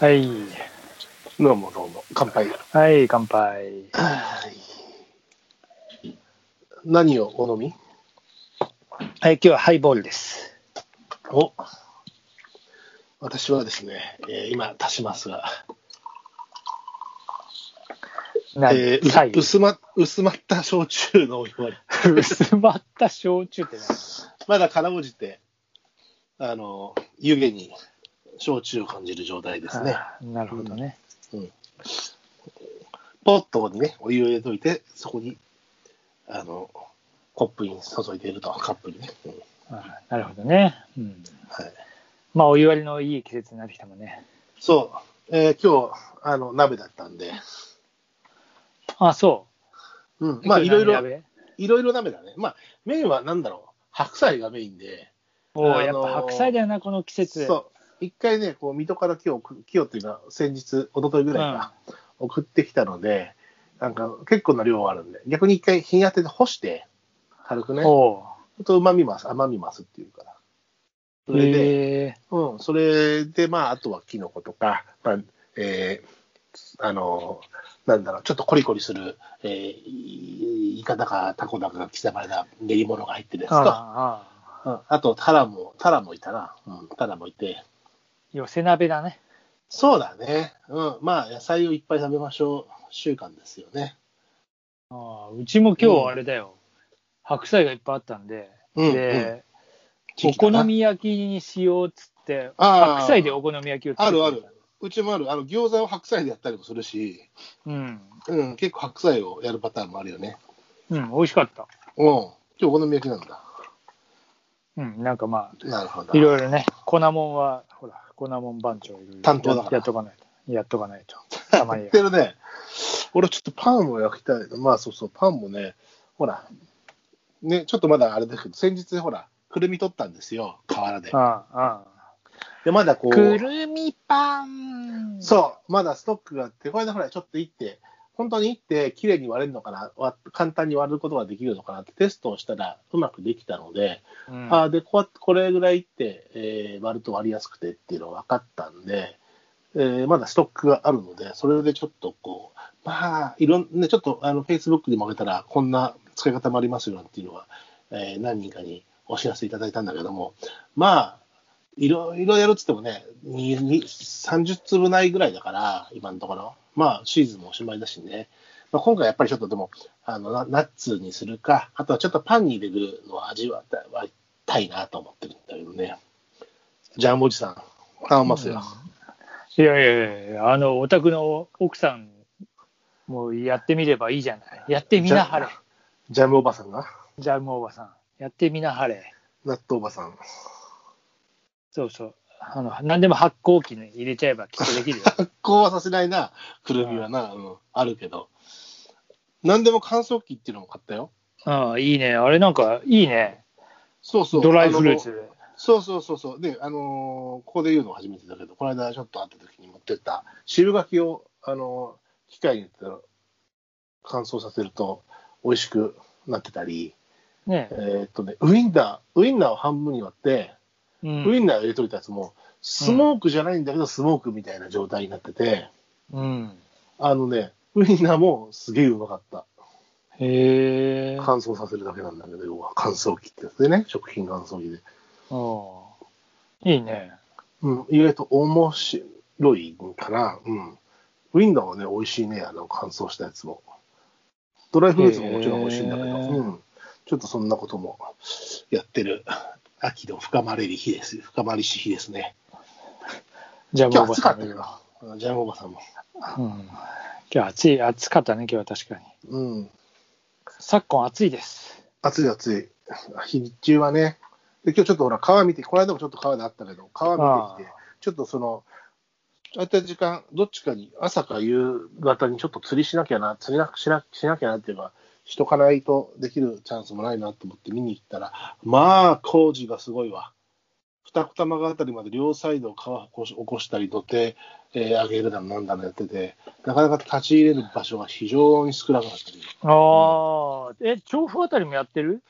はい。どうもどうも、乾杯。はい、乾杯。何をお飲み？はい、今日はハイボールです。お私はですね、えー今足しますが、なえー薄ま薄まった焼酎のお湯割り。薄まった焼酎ってまだかろうじて、あの、湯気に焼酎を感じる状態ですね。何なるほどね。ポットにね、お湯を入れといて、そこに、あの、コップに注いでいると、カップにね。うんあなるほどね。うん。はい、まあ、お湯割りのいい季節になってきたもんね。そう、えー今日、あの、鍋だったんで、あ、そうん、う。まあ、いろいろ、いろいろ鍋だね。まあ、メインはなんだろう、白菜がメインで、おお、あのーやっぱ白菜だよな、この季節。そう、一回ね、こう、水戸から今日、今日っていうのは先日、一昨日ぐらいか、送ってきたので、なんか結構な量あるんで、逆に一回日当てで干して、軽くね、ちょおっと旨味ます、甘みますっていうから。そお。れで。うん、それで、まあ、あとはキノコとか、まあ、えーあの、なんだろう、ちょっとコリコリする、えー、いイカだかタコだかが刻まれた練り物が入ってるやつと、ああ、あと、タラも、タラもいたな。うん、タラもいて。寄せ鍋だね。そうだね。うん、まあ、野菜をいっぱい食べましょう習慣ですよね。ああうちも今日あれだよ。白菜がいっぱいあったんで、うんで、お時期かな好み焼きにしようっつって、白菜でお好み焼きを作ってあるある。うちもある。あの、餃子を白菜でやったりもするし、うん。うん、結構白菜をやるパターンもあるよね。うん、美味しかった。うん。今日お好み焼きなんだ。うん、なんかまなるほど。あ、いろいろね、粉もんは、ほら、粉もん番長いろいろ担当だからやっとかないと。やっとかないと。たまにやってるね。俺ちょっとパンも焼きたい。まあそうそう、パンもね、ほら、ね、ちょっとまだあれだけど、先日ほら、くるみ取ったんですよ、河原で。ああ、あで、まだこあ。う、くるみパンそう、まだストックがあって、これでほら、ちょっと行って、本当に行って、綺麗に割れるのかな、わ簡単に割ることができるのかなってテストをしたら、うまくできたので、う。うん、ああ、でこうやって、これぐらい行って、えー割ると割りやすくてっていうのが分かったんで、えーまだストックがあるので、それでちょっとこう、まあ、いろんね、ちょっとあの、Facebook にも上げたら、こんな使い方もありますよなんていうのは、えー何人かにお知らせいただいたんだけども、まあ、いろいろやるっつってもね、にに30粒ないぐらいだから、今のところ。まあ、シーズンもおしまいだしね。まあ、今回やっぱりちょっとでも、あの、ナナッツにするか、あとはちょっとパンに入れるのを味わわりたいなと思ってるんだけどね。ジャンボおじさん、頼ますよ。いやいやいや、あの、お宅の奥さんもやってみればいいじゃない。やってみなはれ。ジャムおばさんが、ジャムおばさん。やってみなはれ。納豆おばさん。そうそう。あの、何でも発酵機に入れちゃえばきっとできるよ。発酵はさせないな、くるみはな、うん、あるけど。何でも乾燥機っていうのも買ったよ。うん、いいね。あれなんか、いいね。そうそう。ドライフルーツで。そうそうそうそう。で、あのーここで言うの初めてだけど、この間ちょっと会った時に持ってった渋柿を、あのー機械に乾燥させると美味しくなってたり、ねえ。ーっとね、ウインナー、ウインナーを半分に割って、うん。ウインナーを入れといたやつも、スモークじゃないんだけど、スモークみたいな状態になってて、うん。あのね、ウインナーもすげえうまかった。へえ。乾燥させるだけなんだけど、要は乾燥機ってやつでね、食品乾燥機で。うん。いいね。うん、意外と面白いかな。うん。ウインナーはね、美味しいね、あの、乾燥したやつも。ドライフルーツももちろん美味しいんだけど、うん。ちょっとそんなこともやってる、秋の深まれり日です。深まりし日ですね。ジャム今日暑かったけど、うんジャムおばさんも。うん。今日暑い、暑かったね、今日は確かに。うん。昨今暑いです。暑い暑い。日中はね。で、今日ちょっとほら、川見て、この間もちょっと川であったけど、川見てきて、ちょっとその、あった時間、どっちかに、朝か夕方にちょっと釣りしなきゃな、釣りなしなしなきゃなっていうか、しとかないとできるチャンスもないなと思って見に行ったら、まあ、工事がすごいわ。二子玉川あたりまで両サイド川を起こし起こしたり、土手、えー上げるだのなんだのやってて、なかなか立ち入れる場所が非常に少なくなってる。ああ、え、調布あたりもやってる？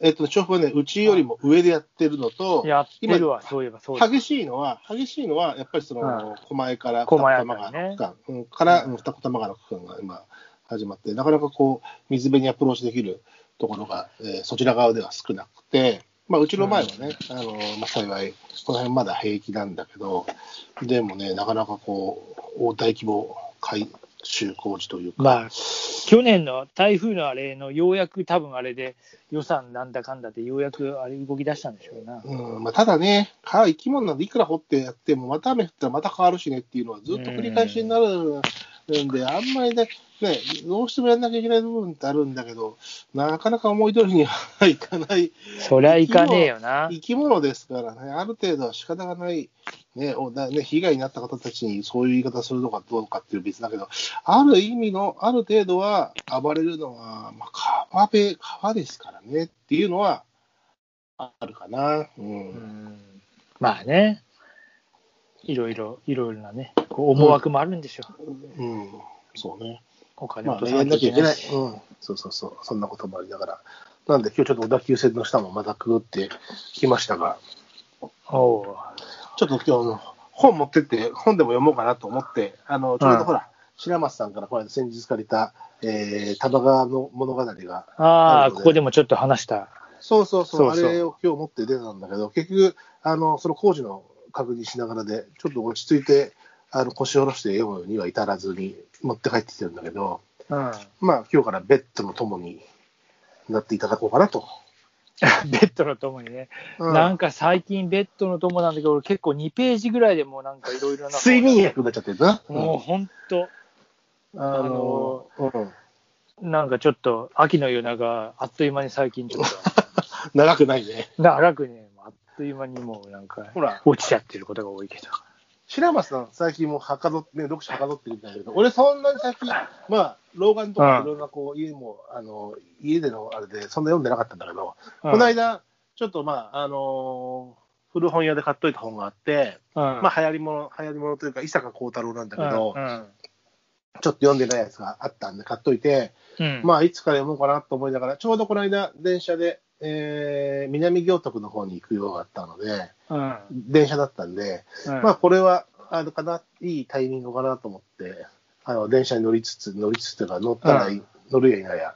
えっと、調布はね、うちよりも上でやってるのと、やってるわ、そういえばそうだ。激しいのは、激しいのは、やっぱりその、うん狛江から二子玉川のね区間、うんから、うんうん二子玉川の区間が今始まって、なかなかこう、水辺にアプローチできるところが、えーそちら側では少なくて、まあ、うちの前はね、あの、まあ、幸い、この辺まだ平気なんだけど、でもね、なかなかこう、大規模改修工事というか、まあ、去年の台風のあれのようやく多分あれで予算なんだかんだでようやくあれ動き出したんでしょうな。うんまあ、ただね、川生き物なんでいくら掘ってやっても、また雨降ったらまた変わるしねっていうのはずっと繰り返しになるんで、あんまりね、ね、どうしてもやんなきゃいけない部分ってあるんだけど、なかなか思い通りにはいかない。そりゃいかねえよな。生き物ですからね、ある程度は仕方がない、ね、おだね被害になった方たちにそういう言い方するのかどうかっていう別だけど、ある意味の、ある程度は暴れるのは、まあ、川辺、川ですからねっていうのはあるかな。うん。うん。まあね、いろいろ、いろいろなね、思惑もあるんでしょう。うん、そうね。お金まあ、をやんなきゃいけない。しうん、そうそうそう、そんなこともありながら。なんで、今日ちょっと小田急線の下もまたくぐってきましたが、おう。ちょっと今日の本持ってって、本でも読もうかなと思って、あの、ちょうどほら、白松さんからこの間先日借りた、えー、多摩川の物語が、ああ、ここでもちょっと話した。そうそうそう、そうそう。あれを今日持って出たんだけど、結局、あの、その工事の確認しながらで、ちょっと落ち着いて、あの、腰を下ろして読むには至らずに持って帰ってきてるんだけど、うん。まあ、今日からベッドの友になっていただこうかなと。ベッドの友にね、うんなんか最近ベッドの友なんだけど、俺結構2ページぐらいでもうなんかいろいろな。睡眠薬になっちゃってるな。もう本当、あの、うんなんかちょっと秋の夜長、あっという間に最近ちょっ 長くないね。と、長くね、あっという間にもうなんかほら、落ちちゃってることが多いけど。白松さん、最近もはかどって、ね、読書はかどってるんだけど、俺そんなに最近、まあ、老眼とかいろんなこう、家も、あの、家でのあれで、そんな読んでなかったんだけど、うん。この間、ちょっとまあ、あのー古本屋で買っといた本があって、うん、まあ、流行り物、流行り物というか、伊坂幸太郎なんだけど、うんちょっと読んでないやつがあったんで買っといて、うん。まあ、いつから読もうかなと思いながら、ちょうどこの間、電車で、えー南行徳の方に行くようがあったので、うん。電車だったんで、うん。まあ、これは、あるかな、いいタイミングかなと思って、あの、電車に乗りつつ、乗りつつというか、乗ったらい、うん。乗るやいなや、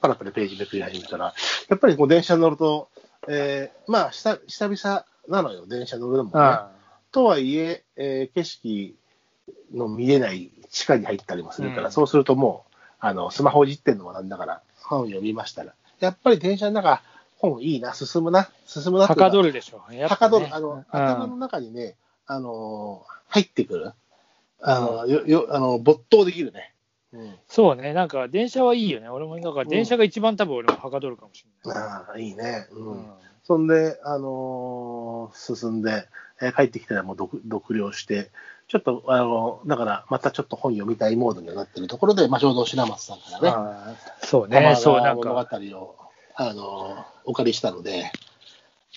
パラパラページめくり始めたら、やっぱりこう電車に乗ると、えーまあ、久久々なのよ、電車乗るのもね。とはいええー景色の見えない地下に入ったりもするから、うん。そうするともう、あの、スマホいじってんのもなんだから、本読みましたら、やっぱり電車の中、本いいな、進むな、進むなはかどるでしょう。ねはかどる、あの、頭の中にね、あのー入ってくる。あの、よ、よ、あの、没頭できるね。うん。そうね、なんか電車はいいよね。俺も、なんか電車が一番多分俺もはかどるかもしれない。ああ、いいね。う。うんんそんで、あのー進んで、えー帰ってきたらもう読読了して、ちょっと、あのだから、またちょっと本読みたいモードにはなってるところで、まあ、ちょうど白松さんからね、そうね、そう、なん物語か、を、あのーお借りしたので、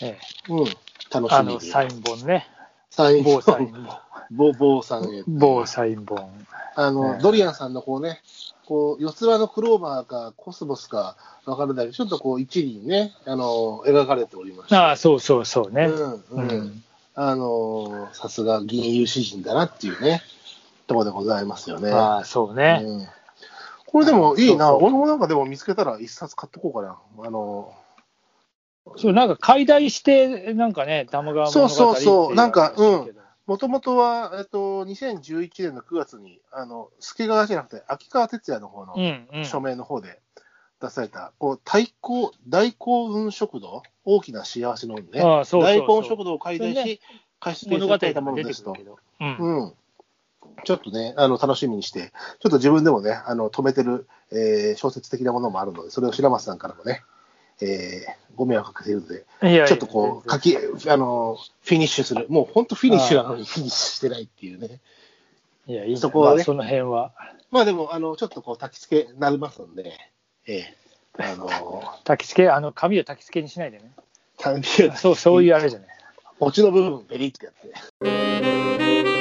ええうん、楽しあみに。のサイン本ね、サイン某サイン本、某某さんへ。某サイン本。あの、ええドリアンさんのこうね、こう、四つ葉のクローバーかコスモスかわからないけど、ちょっとこう、一輪ね、あの、描かれておりまして。ああ、そうそうそうね。うん、ううん。ん。あの、さすが銀融詩人だなっていうね、ところでございますよね。ああ、そうね。うんこれでもいいな。俺もなんかでも見つけたら一冊買っとこうかな。あの、そう、なんか解題して、なんかね、玉川そうそうそうなんかうんもともとは、えっと、2011年の9月に、あの、助川じゃなくて、秋川哲也の方のうんうん。署名の方で出された、こう、大幸、大幸運食堂、大きな幸せの運ね。ああそうそうそう大幸運食堂を解題それし、貸してい物語たものですと。うん。うん。ちょっとね、あの、楽しみにして、ちょっと自分でもね、あの、止めてる、えー小説的なものもあるので、それを白松さんからもね、えーご迷惑かけているので、いやちょっとこう、書き、あの、フィニッシュする。もう本当フィニッシュなのにフィニッシュしてないっていうね。いや、いいんだそこはねまあその辺は。まあでも、あの、ちょっとこう、焚き付けなりますんで、ええあの、焚き付け、あの、紙を焚き付けにしないでね。単そう、そういうあれじゃない。オチの部分、ベリってやって。